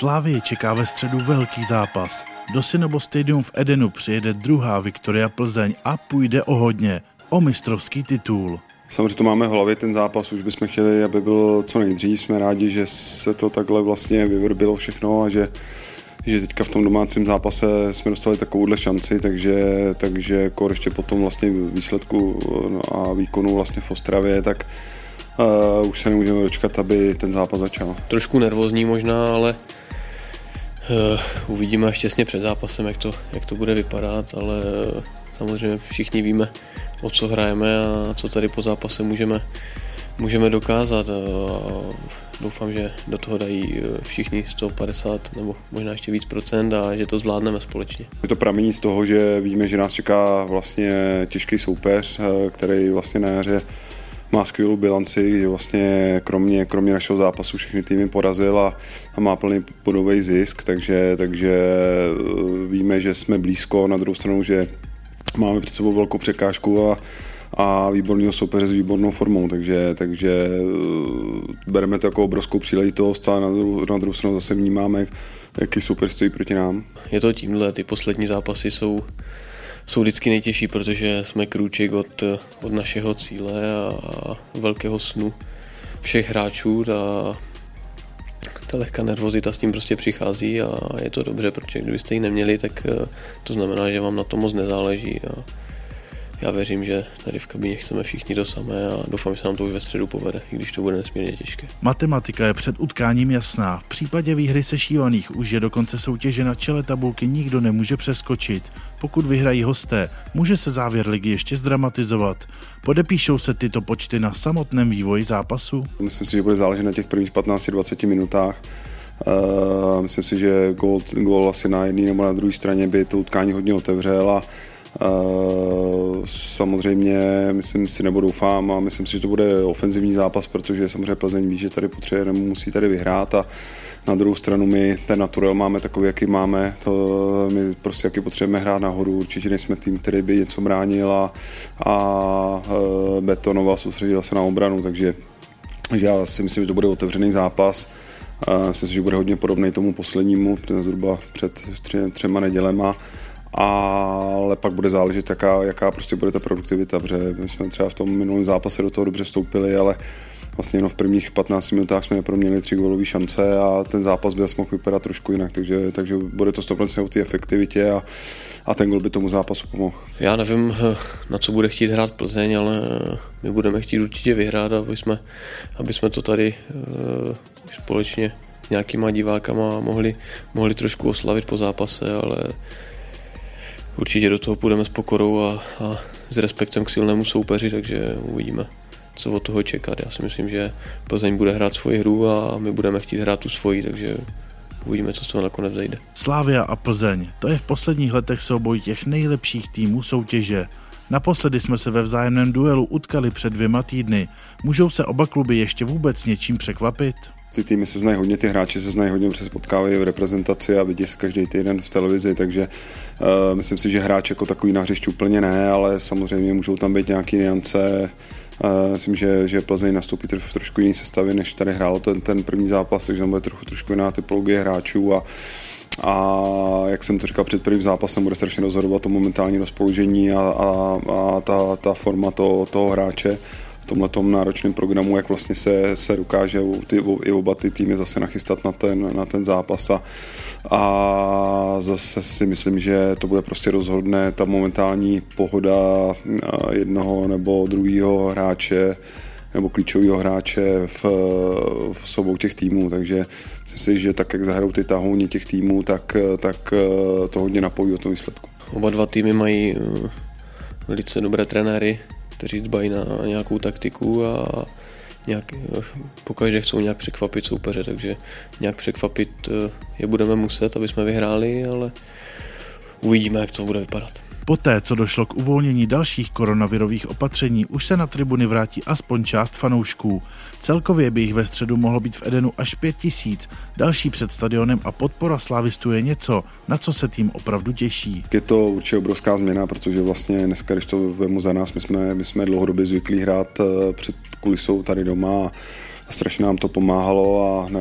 Slávě čeká ve středu velký zápas. Do Synobo Stadium v Edenu přijede druhá Viktoria Plzeň a půjde o hodně, o mistrovský titul. Samozřejmě to máme v hlavě ten zápas, už bychom chtěli, aby byl co nejdřív. Jsme rádi, že se to takhle vlastně vyvrbilo všechno a že, že teďka v tom domácím zápase jsme dostali takovouhle šanci, takže, takže jako ještě po tom vlastně výsledku no a výkonu vlastně v Ostravě, tak uh, už se nemůžeme dočkat, aby ten zápas začal. Trošku nervózní možná, ale uh, uvidíme až těsně před zápasem, jak to, jak to bude vypadat, ale samozřejmě všichni víme, o co hrajeme a co tady po zápase můžeme, můžeme dokázat. A doufám, že do toho dají všichni 150 nebo možná ještě víc procent a že to zvládneme společně. Je to pramení z toho, že víme, že nás čeká vlastně těžký soupeř, který vlastně na jaře má skvělou bilanci, že vlastně kromě, kromě našeho zápasu všechny týmy porazil a, a má plný bodový zisk, takže, takže víme, že jsme blízko, na druhou stranu, že máme před sebou velkou překážku a, a výborného soupeře s výbornou formou, takže, takže eh, bereme to jako obrovskou příležitost a na druhou, na druhou stranu zase vnímáme, jaký super stojí proti nám. Je to tímhle, ty poslední zápasy jsou, jsou vždycky nejtěžší, protože jsme krůček od, od našeho cíle a, a velkého snu všech hráčů a ta lehká nervozita s tím prostě přichází a je to dobře, protože kdybyste ji neměli, tak eh, to znamená, že vám na to moc nezáleží. A já věřím, že tady v kabině chceme všichni to samé a doufám, že se nám to už ve středu povede, i když to bude nesmírně těžké. Matematika je před utkáním jasná. V případě výhry sešívaných už je dokonce soutěže na čele tabulky nikdo nemůže přeskočit. Pokud vyhrají hosté, může se závěr ligy ještě zdramatizovat. Podepíšou se tyto počty na samotném vývoji zápasu? Myslím si, že bude záležet na těch prvních 15-20 minutách. Uh, myslím si, že gol, gol asi na jedné nebo na druhé straně by to utkání hodně otevřel a Uh, samozřejmě, myslím si, nebo doufám a myslím si, že to bude ofenzivní zápas, protože samozřejmě Plzeň ví, že tady potřebuje, nebo musí tady vyhrát a na druhou stranu my ten naturel máme takový, jaký máme, to my prostě jaký potřebujeme hrát nahoru, určitě nejsme tým, který by něco bránil a, a uh, betonoval, soustředil se na obranu, takže, já si myslím, že to bude otevřený zápas. Uh, myslím si, že bude hodně podobný tomu poslednímu, zhruba před tři, třema nedělema ale pak bude záležet, jaká, jaká prostě bude ta produktivita, protože my jsme třeba v tom minulém zápase do toho dobře vstoupili, ale vlastně jenom v prvních 15 minutách jsme neproměnili tři gólové šance a ten zápas by mohl vypadat trošku jinak, takže, takže bude to 100% o té efektivitě a, a ten gol by tomu zápasu pomohl. Já nevím, na co bude chtít hrát Plzeň, ale my budeme chtít určitě vyhrát, aby jsme, aby jsme to tady uh, společně s nějakýma divákama mohli, mohli trošku oslavit po zápase, ale určitě do toho půjdeme s pokorou a, a s respektem k silnému soupeři, takže uvidíme, co od toho čekat. Já si myslím, že Plzeň bude hrát svoji hru a my budeme chtít hrát tu svoji, takže uvidíme, co z toho nakonec zajde. Slávia a Plzeň, to je v posledních letech souboj těch nejlepších týmů soutěže. Naposledy jsme se ve vzájemném duelu utkali před dvěma týdny. Můžou se oba kluby ještě vůbec něčím překvapit? Ty týmy se znají hodně, ty hráči se znají hodně, protože se potkávají v reprezentaci a vidí se každý týden v televizi, takže uh, myslím si, že hráč jako takový na hřišti úplně ne, ale samozřejmě můžou tam být nějaké niance. Uh, myslím, že, že Plzeň nastoupí v trošku jiný sestavě, než tady hrálo ten, ten první zápas, takže tam bude trochu, trošku jiná typologie hráčů a a jak jsem to říkal před prvním zápasem, bude strašně rozhodovat to momentální rozpoložení a, a, a ta, ta forma toho, toho hráče tomhle náročném programu, jak vlastně se, se dokáže ty, i oba ty týmy zase nachystat na ten, na ten zápas a, a zase si myslím, že to bude prostě rozhodné. Ta momentální pohoda jednoho nebo druhého hráče nebo klíčového hráče v, v sobou těch týmů, takže myslím si, že tak, jak zahrajou ty tahouně těch týmů, tak, tak to hodně napojí o tom výsledku. Oba dva týmy mají eh, velice dobré trenéry, kteří dbají na nějakou taktiku a nějak, pokaždé chcou nějak překvapit soupeře, takže nějak překvapit eh, je budeme muset, aby jsme vyhráli, ale uvidíme, jak to bude vypadat. Poté, co došlo k uvolnění dalších koronavirových opatření, už se na tribuny vrátí aspoň část fanoušků. Celkově by jich ve středu mohlo být v Edenu až pět tisíc. Další před stadionem a podpora slávistů je něco, na co se tým opravdu těší. Je to určitě obrovská změna, protože vlastně dneska, když to vemu za nás, my jsme, my jsme dlouhodobě zvyklí hrát eh, před kulisou tady doma a strašně nám to pomáhalo a na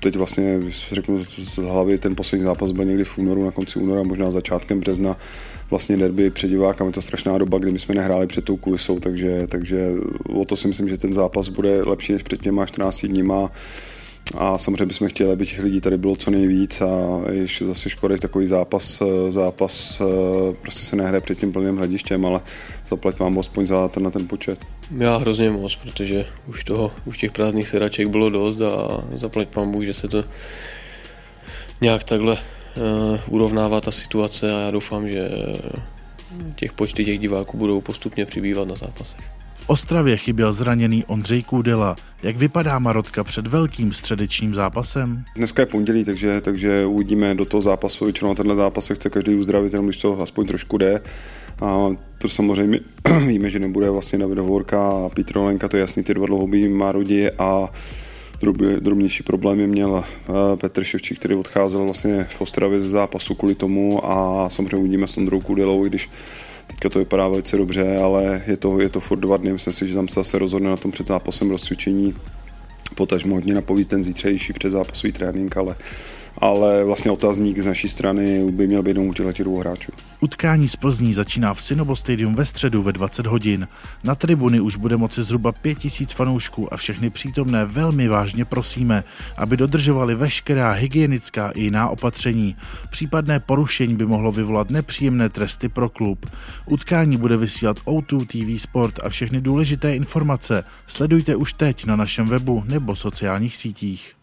teď vlastně řeknu z hlavy, ten poslední zápas byl někdy v únoru, na konci února, možná začátkem března, vlastně derby před divákem, je to strašná doba, kdy my jsme nehráli před tou kulisou, takže, takže o to si myslím, že ten zápas bude lepší než před těma 14 dníma a samozřejmě bychom chtěli, aby těch lidí tady bylo co nejvíc a ještě zase škoda, že takový zápas, zápas prostě se nehraje před tím plným hledištěm, ale zaplať mám aspoň za ten, na ten počet. Já hrozně moc, protože už toho, už těch prázdných sedaček bylo dost a zaplať mám Bůh, že se to nějak takhle uh, urovnává ta situace a já doufám, že těch počty těch diváků budou postupně přibývat na zápasech. Ostravě chyběl zraněný Ondřej Kůdela. Jak vypadá Marotka před velkým středečním zápasem? Dneska je pondělí, takže, takže uvidíme do toho zápasu. Většinou na tenhle zápas se chce každý uzdravit, jenom když to aspoň trošku jde. A to samozřejmě víme, že nebude vlastně David Hovorka a Petr Olenka, to je jasný, ty dva dlouhobí Marodi a drobnější problémy měl eh, Petr Ševčík, který odcházel vlastně v Ostravě ze zápasu kvůli tomu a samozřejmě uvidíme s Tondrou Kudelou, i když Teďka to vypadá velice dobře, ale je to, je to furt dva dny. Myslím si, že tam se zase rozhodne na tom před zápasem rozcvičení. Potažmo hodně napoví ten zítřejší předzápasový trénink, ale ale vlastně otazník z naší strany by měl být jenom u těchto dvou hráčů. Utkání z Plzní začíná v Synobo Stadium ve středu ve 20 hodin. Na tribuny už bude moci zhruba 5000 fanoušků a všechny přítomné velmi vážně prosíme, aby dodržovali veškerá hygienická i jiná opatření. Případné porušení by mohlo vyvolat nepříjemné tresty pro klub. Utkání bude vysílat O2 TV Sport a všechny důležité informace sledujte už teď na našem webu nebo sociálních sítích.